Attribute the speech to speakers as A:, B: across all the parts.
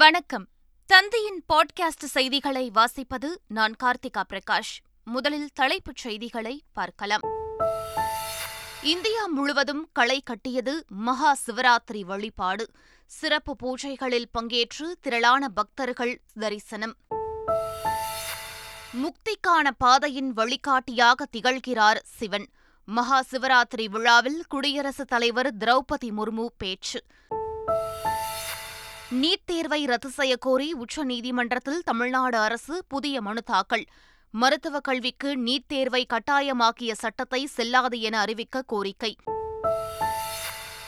A: வணக்கம் தந்தையின் பாட்காஸ்ட் செய்திகளை வாசிப்பது நான் கார்த்திகா பிரகாஷ் முதலில் தலைப்புச் செய்திகளை பார்க்கலாம் இந்தியா முழுவதும் களை கட்டியது மகா சிவராத்திரி வழிபாடு சிறப்பு பூஜைகளில் பங்கேற்று திரளான பக்தர்கள் தரிசனம் முக்திக்கான பாதையின் வழிகாட்டியாக திகழ்கிறார் சிவன் மகா சிவராத்திரி விழாவில் குடியரசுத் தலைவர் திரௌபதி முர்மு பேச்சு நீட் தேர்வை ரத்து செய்யக்கோரி உச்சநீதிமன்றத்தில் தமிழ்நாடு அரசு புதிய மனு தாக்கல் மருத்துவக் கல்விக்கு நீட் தேர்வை கட்டாயமாக்கிய சட்டத்தை செல்லாது என அறிவிக்க கோரிக்கை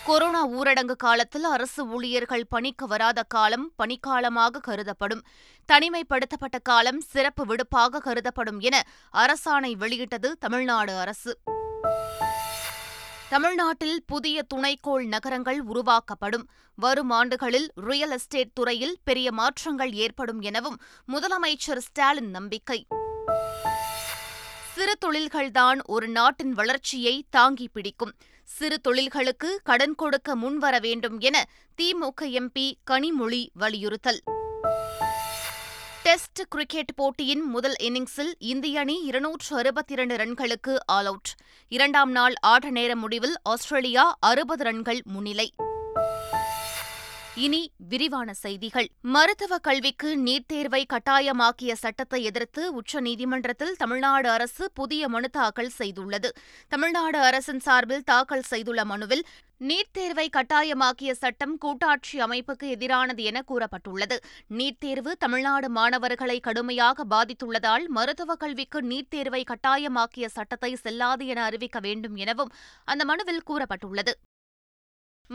A: கொரோனா ஊரடங்கு காலத்தில் அரசு ஊழியர்கள் பணிக்கு வராத காலம் பணிக்காலமாக கருதப்படும் தனிமைப்படுத்தப்பட்ட காலம் சிறப்பு விடுப்பாக கருதப்படும் என அரசாணை வெளியிட்டது தமிழ்நாடு அரசு தமிழ்நாட்டில் புதிய துணைக்கோள் நகரங்கள் உருவாக்கப்படும் வரும் ஆண்டுகளில் ரியல் எஸ்டேட் துறையில் பெரிய மாற்றங்கள் ஏற்படும் எனவும் முதலமைச்சர் ஸ்டாலின் நம்பிக்கை சிறு தொழில்கள்தான் ஒரு நாட்டின் வளர்ச்சியை தாங்கி பிடிக்கும் சிறு தொழில்களுக்கு கடன் கொடுக்க முன்வர வேண்டும் என திமுக எம்பி கனிமொழி வலியுறுத்தல் டெஸ்ட் கிரிக்கெட் போட்டியின் முதல் இன்னிங்ஸில் இந்திய அணி இருநூற்று அறுபத்தி இரண்டு ரன்களுக்கு ஆல் அவுட் இரண்டாம் நாள் ஆட்ட நேர முடிவில் ஆஸ்திரேலியா அறுபது ரன்கள் முன்னிலை இனி விரிவான செய்திகள் மருத்துவ கல்விக்கு நீட் தேர்வை கட்டாயமாக்கிய சட்டத்தை எதிர்த்து உச்சநீதிமன்றத்தில் தமிழ்நாடு அரசு புதிய மனு தாக்கல் செய்துள்ளது தமிழ்நாடு அரசின் சார்பில் தாக்கல் செய்துள்ள மனுவில் நீட் தேர்வை கட்டாயமாக்கிய சட்டம் கூட்டாட்சி அமைப்புக்கு எதிரானது என கூறப்பட்டுள்ளது நீட் தேர்வு தமிழ்நாடு மாணவர்களை கடுமையாக பாதித்துள்ளதால் மருத்துவக் கல்விக்கு நீட் தேர்வை கட்டாயமாக்கிய சட்டத்தை செல்லாது என அறிவிக்க வேண்டும் எனவும் அந்த மனுவில் கூறப்பட்டுள்ளது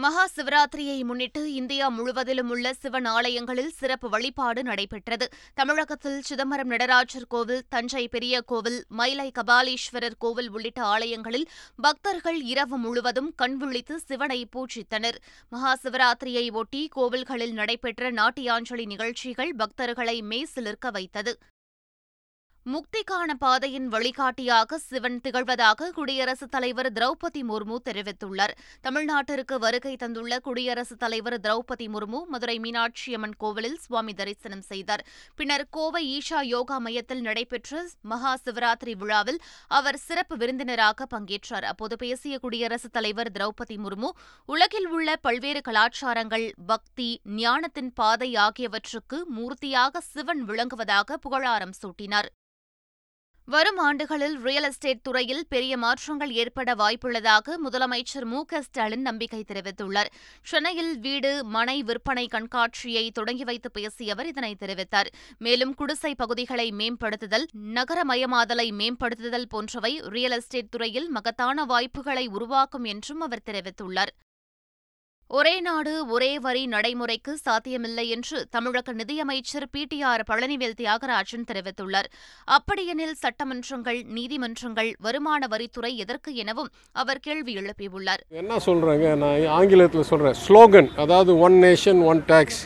A: மகா சிவராத்திரியை முன்னிட்டு இந்தியா முழுவதிலும் உள்ள சிவன் ஆலயங்களில் சிறப்பு வழிபாடு நடைபெற்றது தமிழகத்தில் சிதம்பரம் நடராஜர் கோவில் தஞ்சை பெரிய கோவில் மயிலை கபாலீஸ்வரர் கோவில் உள்ளிட்ட ஆலயங்களில் பக்தர்கள் இரவு முழுவதும் கண்விழித்து சிவனை பூஜித்தனர் மகா சிவராத்திரியை ஒட்டி கோவில்களில் நடைபெற்ற நாட்டியாஞ்சலி நிகழ்ச்சிகள் பக்தர்களை மேசிலிருக்க வைத்தது முக்திக்கான பாதையின் வழிகாட்டியாக சிவன் திகழ்வதாக குடியரசுத் தலைவர் திரௌபதி முர்மு தெரிவித்துள்ளார் தமிழ்நாட்டிற்கு வருகை தந்துள்ள குடியரசுத் தலைவர் திரௌபதி முர்மு மதுரை மீனாட்சியம்மன் கோவிலில் சுவாமி தரிசனம் செய்தார் பின்னர் கோவை ஈஷா யோகா மையத்தில் நடைபெற்ற மகா சிவராத்திரி விழாவில் அவர் சிறப்பு விருந்தினராக பங்கேற்றார் அப்போது பேசிய குடியரசுத் தலைவர் திரௌபதி முர்மு உலகில் உள்ள பல்வேறு கலாச்சாரங்கள் பக்தி ஞானத்தின் பாதை ஆகியவற்றுக்கு மூர்த்தியாக சிவன் விளங்குவதாக புகழாரம் சூட்டினார் வரும் ஆண்டுகளில் ரியல் எஸ்டேட் துறையில் பெரிய மாற்றங்கள் ஏற்பட வாய்ப்புள்ளதாக முதலமைச்சர் மு க ஸ்டாலின் நம்பிக்கை தெரிவித்துள்ளார் சென்னையில் வீடு மனை விற்பனை கண்காட்சியை தொடங்கி வைத்து பேசிய அவர் இதனை தெரிவித்தார் மேலும் குடிசை பகுதிகளை மேம்படுத்துதல் நகரமயமாதலை மேம்படுத்துதல் போன்றவை ரியல் எஸ்டேட் துறையில் மகத்தான வாய்ப்புகளை உருவாக்கும் என்றும் அவர் தெரிவித்துள்ளார் ஒரே நாடு ஒரே வரி நடைமுறைக்கு சாத்தியமில்லை என்று தமிழக நிதியமைச்சர் P T R Palanivel Thiagarajan தெரிவித்துள்ளார் அப்படியெனில் சட்டமன்றங்கள் நீதிமன்றங்கள் வருமான வரித்துறை எதற்கு எனவும் அவர் கேள்வி எழுப்பியுள்ளார்
B: என்ன சொல்றாங்க நான் ஆங்கிலத்தில் சொல்றேன் ஸ்லோகன் அதாவது ஒன் நேஷன் ஒன் டேக்ஸ்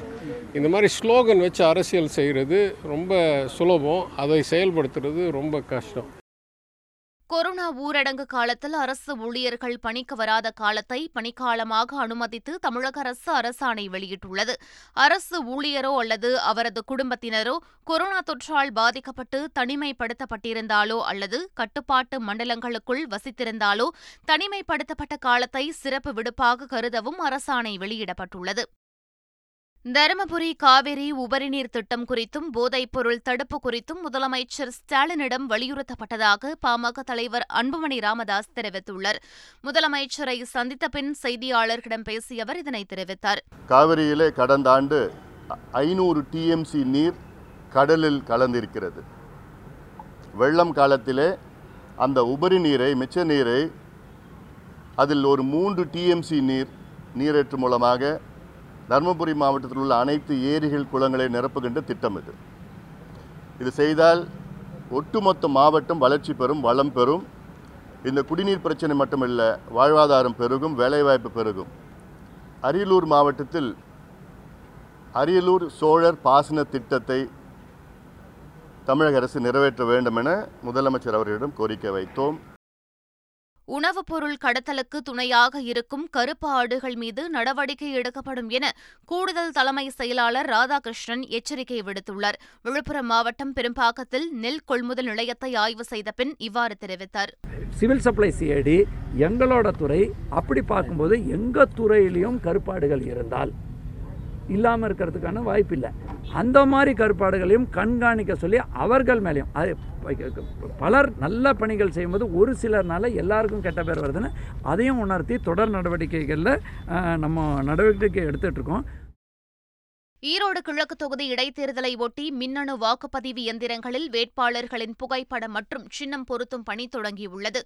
B: இந்த மாதிரி ஸ்லோகன் வச்சு அரசியல் செய்கிறது ரொம்ப சுலபம் அதை செயல்படுத்துறது ரொம்ப கஷ்டம்
A: கொரோனா ஊரடங்கு காலத்தில் அரசு ஊழியர்கள் பணிக்கு வராத காலத்தை பணிக்காலமாக அனுமதித்து தமிழக அரசு அரசாணை வெளியிட்டுள்ளது அரசு ஊழியரோ அல்லது அவரது குடும்பத்தினரோ கொரோனா தொற்றால் பாதிக்கப்பட்டு தனிமைப்படுத்தப்பட்டிருந்தாலோ அல்லது கட்டுப்பாட்டு மண்டலங்களுக்குள் வசித்திருந்தாலோ தனிமைப்படுத்தப்பட்ட காலத்தை சிறப்பு விடுப்பாக கருதவும் அரசாணை வெளியிடப்பட்டுள்ளது தருமபுரி காவிரி உபரிநீர் திட்டம் குறித்தும் போதைப்பொருள் தடுப்பு குறித்தும் முதலமைச்சர் ஸ்டாலினிடம் வலியுறுத்தப்பட்டதாக பாமக தலைவர் அன்புமணி ராமதாஸ் தெரிவித்துள்ளார் முதலமைச்சரை சந்தித்த பின் செய்தியாளர்களிடம் பேசிய அவர் இதனை
C: தெரிவித்தார் காவிரியிலே கடந்த ஆண்டு ஐநூறு டிஎம்சி நீர் கடலில் கலந்திருக்கிறது வெள்ளம் காலத்திலே அந்த உபரி நீரை மிச்ச நீரை அதில் ஒரு மூன்று டிஎம்சி நீர் நீரேற்று மூலமாக தருமபுரி மாவட்டத்தில் உள்ள அனைத்து ஏரிகள் குளங்களை நிரப்புகின்ற திட்டம் இது இது செய்தால் ஒட்டுமொத்த மாவட்டம் வளர்ச்சி பெறும் வளம் பெறும் இந்த குடிநீர் பிரச்சனை மட்டுமில்லை வாழ்வாதாரம் பெருகும் வேலைவாய்ப்பு பெருகும் அரியலூர் மாவட்டத்தில் அரியலூர் சோழர் பாசன திட்டத்தை தமிழக அரசு நிறைவேற்ற வேண்டும் என முதலமைச்சர் அவர்களிடம் கோரிக்கை வைத்தோம்
A: உணவுப் பொருள் கடத்தலுக்கு துணையாக இருக்கும் கருப்பு ஆடுகள் மீது நடவடிக்கை எடுக்கப்படும் என கூடுதல் தலைமை செயலாளர் ராதாகிருஷ்ணன் எச்சரிக்கை விடுத்துள்ளார் விழுப்புரம் மாவட்டம் பெரும்பாக்கத்தில் நெல் கொள்முதல் நிலையத்தை ஆய்வு செய்த பின் இவ்வாறு தெரிவித்தார்
D: சிவில் சப்ளை சிஐடி எங்களோட துறை அப்படி பார்க்கும்போது எங்க துறையிலையும் கருப்பாடுகள் இருந்தால் இல்லாமல் இருக்கிறதுக்கான வாய்ப்பு இல்லை அந்த மாதிரி கருப்பாடுகளையும் கண்காணிக்க சொல்லி அவர்கள் மேலேயும் அது பலர் நல்ல பணிகள் செய்யும்போது ஒரு சிலர்னால எல்லாருக்கும் கெட்ட பேர் வருதுன்னு அதையும் உணர்த்தி தொடர் நடவடிக்கைகளில் நம்ம நடவடிக்கை எடுத்துகிட்ருக்கோம்
A: ஈரோடு கிழக்கு தொகுதி இடைத்தேர்தலை ஒட்டி மின்னணு வாக்குப்பதிவு எந்திரங்களில் வேட்பாளர்களின் புகைப்படம் மற்றும் சின்னம் பொருத்தும் பணி தொடங்கியுள்ளது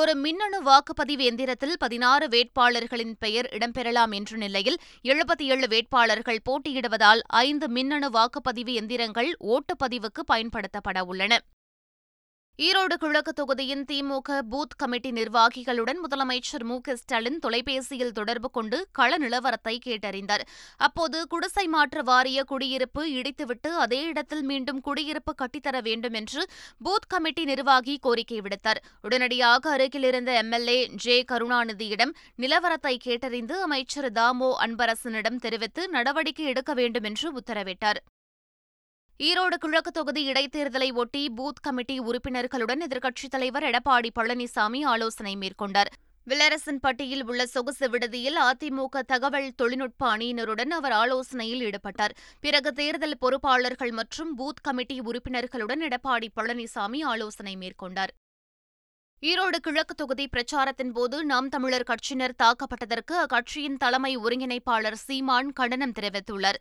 A: ஒரு மின்னணு வாக்குப்பதிவு எந்திரத்தில் பதினாறு வேட்பாளர்களின் பெயர் இடம்பெறலாம் என்ற நிலையில் எழுபத்தி ஏழு வேட்பாளர்கள் போட்டியிடுவதால் ஐந்து மின்னணு வாக்குப்பதிவு எந்திரங்கள் ஓட்டுப்பதிவுக்கு பயன்படுத்தப்பட உள்ளன ஈரோடு கிழக்கு தொகுதியின் திமுக பூத் கமிட்டி நிர்வாகிகளுடன் முதலமைச்சர் மு ஸ்டாலின் தொலைபேசியில் தொடர்பு கொண்டு கள நிலவரத்தை கேட்டறிந்தார் அப்போது குடிசை மாற்று வாரிய குடியிருப்பு இடித்துவிட்டு அதே இடத்தில் மீண்டும் குடியிருப்பு கட்டித்தர வேண்டும் என்று பூத் கமிட்டி நிர்வாகி கோரிக்கை விடுத்தார் உடனடியாக அருகிலிருந்த எம்எல்ஏ ஜே கருணாநிதியிடம் நிலவரத்தை கேட்டறிந்து அமைச்சர் தாமோ அன்பரசனிடம் தெரிவித்து நடவடிக்கை எடுக்க வேண்டும் என்று உத்தரவிட்டார் ஈரோடு கிழக்கு தொகுதி இடைத்தேர்தலை ஒட்டி பூத் கமிட்டி உறுப்பினர்களுடன் எதிர்க்கட்சித் தலைவர் எடப்பாடி பழனிசாமி ஆலோசனை மேற்கொண்டார் வில்லரசன்பட்டியில் உள்ள சொகுசு விடுதியில் அதிமுக தகவல் தொழில்நுட்ப அணியினருடன் அவர் ஆலோசனையில் ஈடுபட்டார் பிறகு தேர்தல் பொறுப்பாளர்கள் மற்றும் பூத் கமிட்டி உறுப்பினர்களுடன் எடப்பாடி பழனிசாமி ஆலோசனை மேற்கொண்டார் ஈரோடு கிழக்கு தொகுதி பிரச்சாரத்தின் போது நாம் தமிழர் கட்சியினர் தாக்கப்பட்டதற்கு அக்கட்சியின் தலைமை ஒருங்கிணைப்பாளர் சீமான் கண்டனம் தெரிவித்துள்ளார்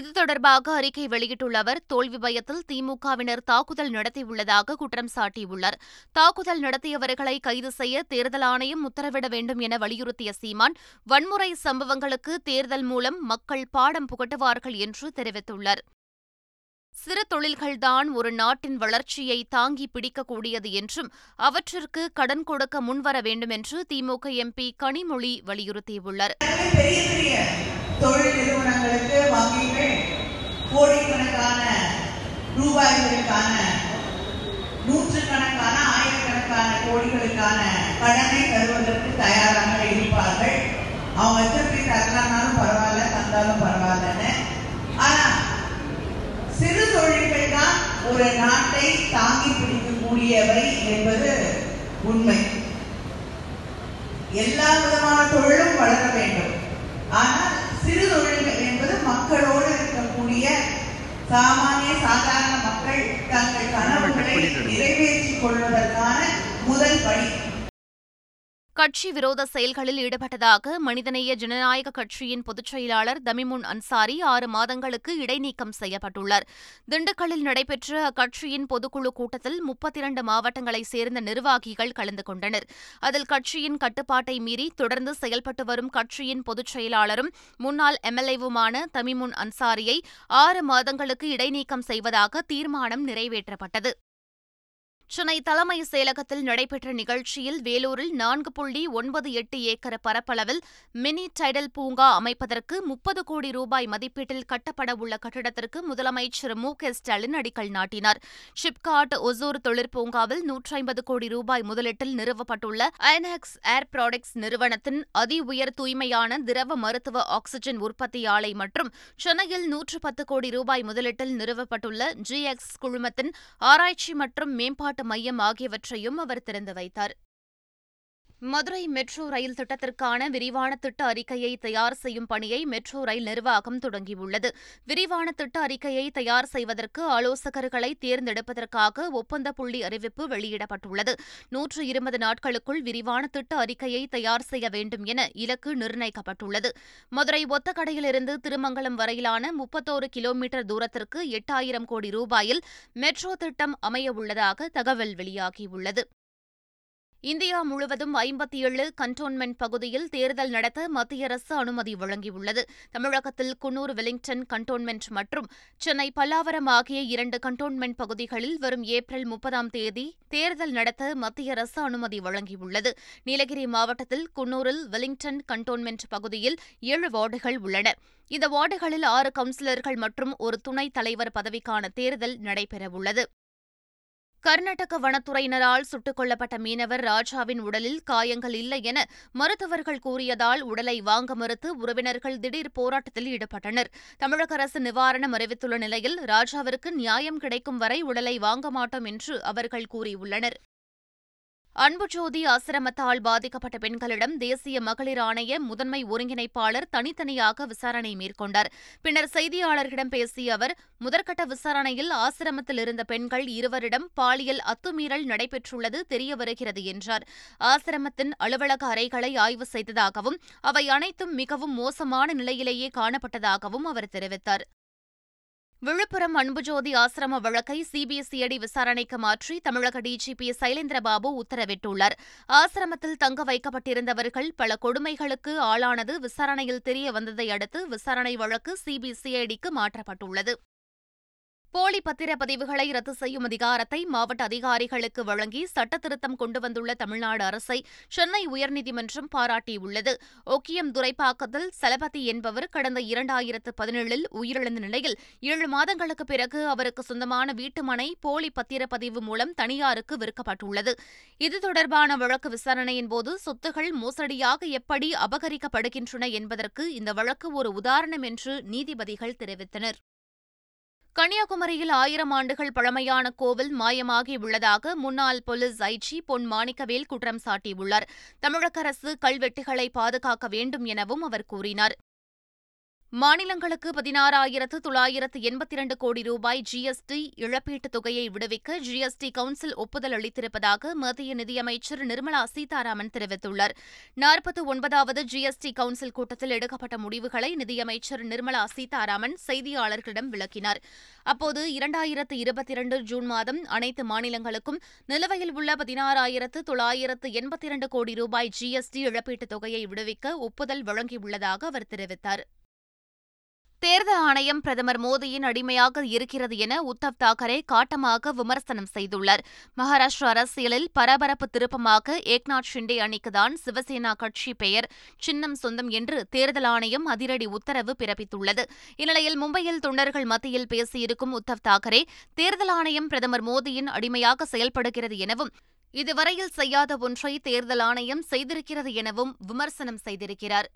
A: இது தொடர்பாக அறிக்கை வெளியிட்டுள்ள அவர் தோல்வி பயத்தில் திமுகவினர் தாக்குதல் நடத்தியுள்ளதாக குற்றம் சாட்டியுள்ளார் தாக்குதல் நடத்தியவர்களை கைது செய்ய தேர்தல் ஆணையம் உத்தரவிட வேண்டும் என வலியுறுத்திய சீமான் வன்முறை சம்பவங்களுக்கு தேர்தல் மூலம் மக்கள் பாடம் புகட்டுவார்கள் என்று தெரிவித்துள்ளார் சிறு தொழில்கள்தான் ஒரு நாட்டின் வளர்ச்சியை தாங்கி பிடிக்கக்கூடியது என்றும் அவற்றிற்கு கடன் கொடுக்க முன்வர வேண்டும் என்று திமுக எம்பி கனிமொழி வலியுறுத்தியுள்ளார் கோடிகளுக்கான
E: கடனை தருவதற்கு தயாராக இருப்பார்கள் அவங்க திருப்பி தரலாம்னாலும் பரவாயில்ல தந்தாலும் பரவாயில்லன்னு ஒரு நாட்டை தாங்கி பிடிக்கக்கூடியவை என்பது உண்மை எல்லா விதமான தொழிலும் வளர வேண்டும் ஆனால் சிறு தொழில்கள் என்பது மக்களோடு இருக்கக்கூடிய சாமானிய சாதாரண மக்கள் தங்கள் கனவுகளை நிறைவேற்றிக் கொள்வதற்கான முதல் படி
A: கட்சி விரோத செயல்களில் ஈடுபட்டதாக மனிதநேய ஜனநாயக கட்சியின் பொதுச் செயலாளர் தமிமுன் அன்சாரி ஆறு மாதங்களுக்கு இடைநீக்கம் செய்யப்பட்டுள்ளார் திண்டுக்கல்லில் நடைபெற்ற அக்கட்சியின் பொதுக்குழு கூட்டத்தில் முப்பத்தி இரண்டு மாவட்டங்களைச் சேர்ந்த நிர்வாகிகள் கலந்து கொண்டனர் அதில் கட்சியின் கட்டுப்பாட்டை மீறி தொடர்ந்து செயல்பட்டு வரும் கட்சியின் பொதுச் செயலாளரும் முன்னாள் எம்எல்ஏவுமான தமிமுன் அன்சாரியை ஆறு மாதங்களுக்கு இடைநீக்கம் செய்வதாக தீர்மானம் நிறைவேற்றப்பட்டது சென்னை தலைமை செயலகத்தில் நடைபெற்ற நிகழ்ச்சியில் வேலூரில் நான்கு புள்ளி ஒன்பது எட்டு ஏக்கர் பரப்பளவில் மினி டைடல் பூங்கா அமைப்பதற்கு முப்பது கோடி ரூபாய் மதிப்பீட்டில் கட்டப்பட உள்ள கட்டிடத்திற்கு முதலமைச்சர் மு க ஸ்டாலின் அடிக்கல் நாட்டினார் ஷிப்காட் ஒசூர் தொழிற்பூங்காவில் நூற்றி ஐம்பது கோடி ரூபாய் முதலீட்டில் நிறுவப்பட்டுள்ள ஐனாக்ஸ் ஏர் ப்ராடக்ட்ஸ் நிறுவனத்தின் அதி உயர் தூய்மையான திரவ மருத்துவ ஆக்ஸிஜன் உற்பத்தி ஆலை மற்றும் சென்னையில் நூற்று பத்து கோடி ரூபாய் முதலீட்டில் நிறுவப்பட்டுள்ள ஜிஎக்ஸ் குழுமத்தின் ஆராய்ச்சி மற்றும் மேம்பாட்டு மையம் ஆகியவற்றையும் அவர் திறந்து வைத்தார் மதுரை மெட்ரோ ரயில் திட்டத்திற்கான விரிவான திட்ட அறிக்கையை தயார் செய்யும் பணியை மெட்ரோ ரயில் நிர்வாகம் தொடங்கியுள்ளது விரிவான திட்ட அறிக்கையை தயார் செய்வதற்கு ஆலோசகர்களை தேர்ந்தெடுப்பதற்காக ஒப்பந்த புள்ளி அறிவிப்பு வெளியிடப்பட்டுள்ளது நூற்று இருபது நாட்களுக்குள் விரிவான திட்ட அறிக்கையை தயார் செய்ய வேண்டும் என இலக்கு நிர்ணயிக்கப்பட்டுள்ளது மதுரை ஒத்தக்கடையிலிருந்து திருமங்கலம் வரையிலான முப்பத்தோரு கிலோமீட்டர் தூரத்திற்கு எட்டாயிரம் கோடி ரூபாயில் மெட்ரோ திட்டம் அமையவுள்ளதாக தகவல் வெளியாகியுள்ளது இந்தியா முழுவதும் ஐம்பத்தி ஏழு கண்டோன்மெண்ட் பகுதியில் தேர்தல் நடத்த மத்திய அரசு அனுமதி வழங்கியுள்ளது தமிழகத்தில் குன்னூர் வெலிங்டன் கண்டோன்மெண்ட் மற்றும் சென்னை பல்லாவரம் ஆகிய இரண்டு கண்டோன்மெண்ட் பகுதிகளில் வரும் ஏப்ரல் முப்பதாம் தேதி தேர்தல் நடத்த மத்திய அரசு அனுமதி வழங்கியுள்ளது நீலகிரி மாவட்டத்தில் குன்னூரில் வெலிங்டன் கண்டோன்மெண்ட் பகுதியில் ஏழு வார்டுகள் உள்ளன இந்த வார்டுகளில் ஆறு கவுன்சிலர்கள் மற்றும் ஒரு துணைத் தலைவர் பதவிக்கான தேர்தல் நடைபெறவுள்ளது கர்நாடக வனத்துறையினரால் சுட்டுக் கொல்லப்பட்ட மீனவர் ராஜாவின் உடலில் காயங்கள் இல்லை என மருத்துவர்கள் கூறியதால் உடலை வாங்க மறுத்து உறவினர்கள் திடீர் போராட்டத்தில் ஈடுபட்டனர் தமிழக அரசு நிவாரணம் அறிவித்துள்ள நிலையில் ராஜாவிற்கு நியாயம் கிடைக்கும் வரை உடலை வாங்க மாட்டோம் என்று அவர்கள் கூறியுள்ளனர் அன்புஜோதி ஆசிரமத்தால் பாதிக்கப்பட்ட பெண்களிடம் தேசிய மகளிர் ஆணைய முதன்மை ஒருங்கிணைப்பாளர் தனித்தனியாக விசாரணை மேற்கொண்டார் பின்னர் செய்தியாளர்களிடம் பேசிய அவர் முதற்கட்ட விசாரணையில் ஆசிரமத்தில் இருந்த பெண்கள் இருவரிடம் பாலியல் அத்துமீறல் நடைபெற்றுள்ளது தெரியவருகிறது என்றார் ஆசிரமத்தின் அலுவலக அறைகளை ஆய்வு செய்ததாகவும் அவை அனைத்தும் மிகவும் மோசமான நிலையிலேயே காணப்பட்டதாகவும் அவர் தெரிவித்தார் விழுப்புரம் அன்புஜோதி ஆசிரம வழக்கை சிபிஎஸ்இடி விசாரணைக்கு மாற்றி தமிழக டிஜிபி சைலேந்திரபாபு உத்தரவிட்டுள்ளார் ஆசிரமத்தில் தங்க வைக்கப்பட்டிருந்தவர்கள் பல கொடுமைகளுக்கு ஆளானது விசாரணையில் தெரிய வந்ததை அடுத்து விசாரணை வழக்கு சிபிசிஐடிக்கு மாற்றப்பட்டுள்ளது போலி பத்திரப்பதிவுகளை ரத்து செய்யும் அதிகாரத்தை மாவட்ட அதிகாரிகளுக்கு வழங்கி சட்டத்திருத்தம் கொண்டு வந்துள்ள தமிழ்நாடு அரசை சென்னை உயர்நீதிமன்றம் பாராட்டியுள்ளது ஒக்கியம் துரைப்பாக்கத்தில் சலபதி என்பவர் கடந்த இரண்டாயிரத்து பதினேழில் உயிரிழந்த நிலையில் ஏழு மாதங்களுக்கு பிறகு அவருக்கு சொந்தமான வீட்டுமனை போலி பத்திரப்பதிவு மூலம் தனியாருக்கு விற்கப்பட்டுள்ளது இது தொடர்பான வழக்கு விசாரணையின் போது சொத்துகள் மோசடியாக எப்படி அபகரிக்கப்படுகின்றன என்பதற்கு இந்த வழக்கு ஒரு உதாரணம் என்று நீதிபதிகள் தெரிவித்தனர் கன்னியாகுமரியில் ஆயிரம் ஆண்டுகள் பழமையான கோவில் மாயமாகி உள்ளதாக முன்னாள் போலீஸ் ஐஜி பொன் மாணிக்கவேல் குற்றம் சாட்டியுள்ளார் தமிழக அரசு கல்வெட்டுகளை பாதுகாக்க வேண்டும் எனவும் அவர் கூறினார் மாநிலங்களுக்கு பதினாறாயிரத்து தொள்ளாயிரத்து எண்பத்தி இரண்டு கோடி ரூபாய் ஜிஎஸ்டி இழப்பீட்டுத் தொகையை விடுவிக்க ஜிஎஸ்டி கவுன்சில் ஒப்புதல் அளித்திருப்பதாக மத்திய நிதியமைச்சர் நிர்மலா சீதாராமன் தெரிவித்துள்ளார் நாற்பத்தி ஒன்பதாவது ஜிஎஸ்டி கவுன்சில் கூட்டத்தில் எடுக்கப்பட்ட முடிவுகளை நிதியமைச்சர் நிர்மலா சீதாராமன் செய்தியாளர்களிடம் விளக்கினார் அப்போது இரண்டாயிரத்து இருபத்தி இரண்டு ஜூன் மாதம் அனைத்து மாநிலங்களுக்கும் நிலுவையில் உள்ள பதினாறாயிரத்து தொள்ளாயிரத்து எண்பத்தி இரண்டு கோடி ரூபாய் ஜிஎஸ்டி இழப்பீட்டுத் தொகையை விடுவிக்க ஒப்புதல் வழங்கியுள்ளதாக அவர் தெரிவித்தார் தேர்தல் ஆணையம் பிரதமர் மோடியின் அடிமையாக இருக்கிறது என உத்தவ் தாக்கரே காட்டமாக விமர்சனம் செய்துள்ளார் மகாராஷ்டிர அரசியலில் பரபரப்பு திருப்பமாக ஏக்நாத் ஷிண்டே அணிக்குதான் சிவசேனா கட்சி பெயர் சின்னம் சொந்தம் என்று தேர்தல் ஆணையம் அதிரடி உத்தரவு பிறப்பித்துள்ளது இந்நிலையில் மும்பையில் தொண்டர்கள் மத்தியில் பேசியிருக்கும் உத்தவ் தாக்கரே தேர்தல் ஆணையம் பிரதமர் மோடியின் அடிமையாக செயல்படுகிறது எனவும் இதுவரையில் செய்யாத ஒன்றை தேர்தல் ஆணையம் செய்திருக்கிறது எனவும் விமர்சனம் செய்திருக்கிறார்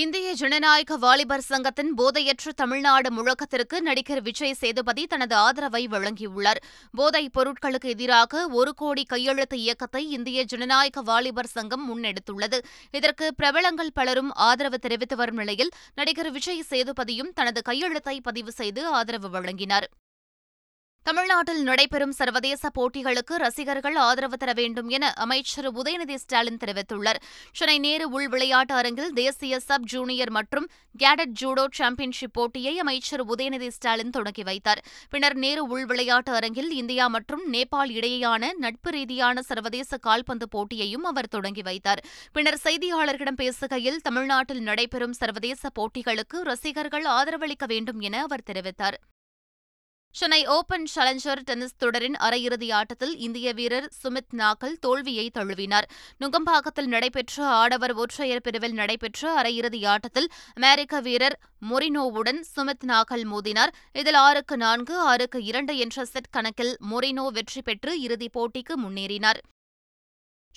A: இந்திய ஜனநாயக வாலிபர் சங்கத்தின் போதையற்ற தமிழ்நாடு முழக்கத்திற்கு நடிகர் விஜய் சேதுபதி தனது ஆதரவை வழங்கியுள்ளார் போதைப் பொருட்களுக்கு எதிராக ஒரு கோடி கையெழுத்து இயக்கத்தை இந்திய ஜனநாயக வாலிபர் சங்கம் முன்னெடுத்துள்ளது இதற்கு பிரபலங்கள் பலரும் ஆதரவு தெரிவித்து வரும் நிலையில் நடிகர் விஜய் சேதுபதியும் தனது கையெழுத்தை பதிவு செய்து ஆதரவு வழங்கினார் தமிழ்நாட்டில் நடைபெறும் சர்வதேச போட்டிகளுக்கு ரசிகர்கள் ஆதரவு தர வேண்டும் என அமைச்சர் உதயநிதி ஸ்டாலின் தெரிவித்துள்ளார் சென்னை நேரு உள் விளையாட்டு அரங்கில் தேசிய சப் ஜூனியர் மற்றும் கேடட் ஜூடோ சாம்பியன்ஷிப் போட்டியை அமைச்சர் உதயநிதி ஸ்டாலின் தொடங்கி வைத்தார் பின்னர் நேரு உள் விளையாட்டு அரங்கில் இந்தியா மற்றும் நேபாள் இடையேயான நட்பு ரீதியான சர்வதேச கால்பந்து போட்டியையும் அவர் தொடங்கி வைத்தார் பின்னர் செய்தியாளர்களிடம் பேசுகையில் தமிழ்நாட்டில் நடைபெறும் சர்வதேச போட்டிகளுக்கு ரசிகர்கள் ஆதரவளிக்க வேண்டும் என அவர் தெரிவித்தார் சென்னை ஓபன் சேலஞ்சர் டென்னிஸ் தொடரின் அரையிறுதி ஆட்டத்தில் இந்திய வீரர் சுமித் நாகல் தோல்வியை தழுவினார் நுங்கம்பாக்கத்தில் நடைபெற்ற ஆடவர் ஒற்றையர் பிரிவில் நடைபெற்ற அரையிறுதி ஆட்டத்தில் அமெரிக்க வீரர் மொரினோவுடன் சுமித் நாகல் மோதினார் இதில் ஆறுக்கு நான்கு ஆறுக்கு இரண்டு என்ற செட் கணக்கில் மொரினோ வெற்றி பெற்று இறுதிப் போட்டிக்கு முன்னேறினார்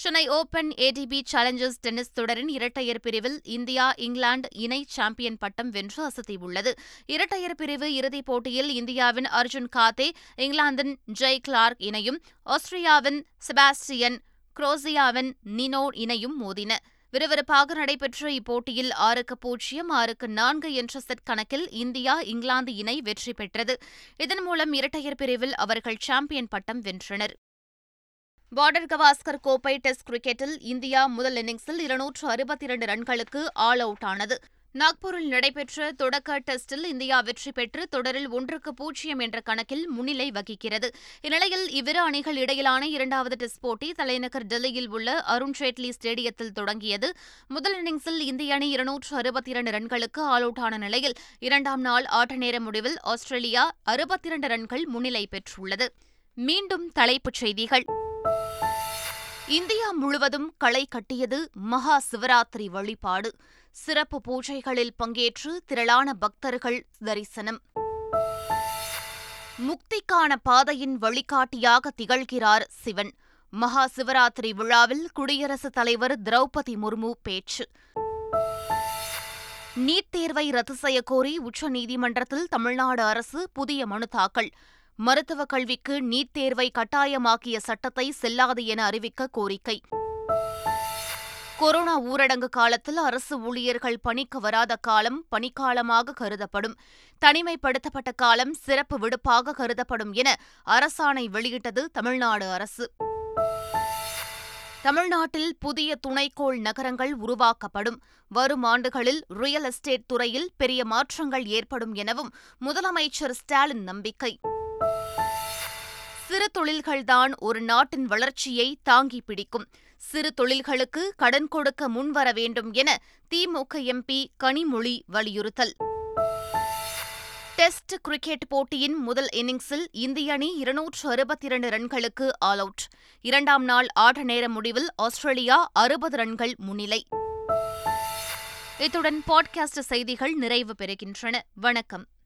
A: Chennai open ATP challengers tennis தொடரின் இரட்டையர் பிரிவில் இந்தியா இங்கிலாந்து இணை சாம்பியன் பட்டம் வென்று அசத்தியுள்ளது இரட்டையர் பிரிவு இறுதிப் போட்டியில் இந்தியாவின் அர்ஜுன் காத்தே இங்கிலாந்தின் ஜெய் கிளார்க் இணையும் ஆஸ்திரியாவின் செபாஸ்டியன் குரோசியாவின் நினோ இணையும் மோதின விறுவிறுப்பாக நடைபெற்ற இப்போட்டியில் ஆறுக்கு பூஜ்ஜியம் ஆறுக்கு நான்கு என்ற செட் கணக்கில் இந்தியா இங்கிலாந்து இணை வெற்றி பெற்றது இதன் மூலம் இரட்டையர் பிரிவில் அவர்கள் சாம்பியன் பட்டம் வென்றனர் பார்டர் கவாஸ்கர் கோப்பை டெஸ்ட் கிரிக்கெட்டில் இந்தியா முதல் இன்னிங்ஸில் இருநூற்று அறுபத்தி இரண்டு ரன்களுக்கு ஆல் அவுட் ஆனது நாக்பூரில் நடைபெற்ற தொடக்க டெஸ்டில் இந்தியா வெற்றி பெற்று தொடரில் ஒன்றுக்கு பூஜ்ஜியம் என்ற கணக்கில் முன்னிலை வகிக்கிறது இந்நிலையில் இவ்விரு அணிகள் இடையிலான இரண்டாவது டெஸ்ட் போட்டி தலைநகர் டெல்லியில் உள்ள அருண் ஜேட்லி ஸ்டேடியத்தில் தொடங்கியது முதல் இன்னிங்ஸில் இந்திய அணி இருநூற்று அறுபத்தி இரண்டு ரன்களுக்கு ஆல் அவுட் ஆன நிலையில் இரண்டாம் நாள் ஆட்ட நேர முடிவில் ஆஸ்திரேலியா அறுபத்தி இரண்டு ரன்கள் முன்னிலை பெற்றுள்ளது மீண்டும் தலைப்புச் செய்திகள் இந்தியா முழுவதும் களை கட்டியது மகா சிவராத்திரி வழிபாடு சிறப்பு பூஜைகளில் பங்கேற்று திரளான பக்தர்கள் தரிசனம் முக்திக்கான பாதையின் வழிகாட்டியாக திகழ்கிறார் சிவன் மகா சிவராத்திரி விழாவில் குடியரசுத் தலைவர் திரௌபதி முர்மு பேச்சு நீட் தேர்வை ரத்து செய்யக்கோரி உச்சநீதிமன்றத்தில் தமிழ்நாடு அரசு புதிய மனு தாக்கல் மருத்துவக் கல்விக்கு நீட் தேர்வை கட்டாயமாக்கிய சட்டத்தை செல்லாது என அறிவிக்க கோரிக்கை கொரோனா ஊரடங்கு காலத்தில் அரசு ஊழியர்கள் பணிக்கு வராத காலம் பணிக்காலமாக கருதப்படும் தனிமைப்படுத்தப்பட்ட காலம் சிறப்பு விடுப்பாக கருதப்படும் என அரசாணை வெளியிட்டது தமிழ்நாடு அரசு தமிழ்நாட்டில் புதிய துணைக்கோள் நகரங்கள் உருவாக்கப்படும் வரும் ஆண்டுகளில் ரியல் எஸ்டேட் துறையில் பெரிய மாற்றங்கள் ஏற்படும் எனவும் முதலமைச்சர் ஸ்டாலின் நம்பிக்கை சிறு தொழில்கள்தான் ஒரு நாட்டின் வளர்ச்சியை தாங்கி பிடிக்கும் சிறு தொழில்களுக்கு கடன் கொடுக்க முன்வர வேண்டும் என திமுக எம்பி கனிமொழி வலியுறுத்தல் டெஸ்ட் கிரிக்கெட் போட்டியின் முதல் இன்னிங்ஸில் இந்திய அணி இருநூற்று அறுபத்தி இரண்டு ரன்களுக்கு ஆல் அவுட் இரண்டாம் நாள் ஆட்ட நேர முடிவில் ஆஸ்திரேலியா அறுபது ரன்கள் முன்னிலை இத்துடன் பாட்காஸ்ட் செய்திகள் நிறைவு பெறுகின்றன வணக்கம்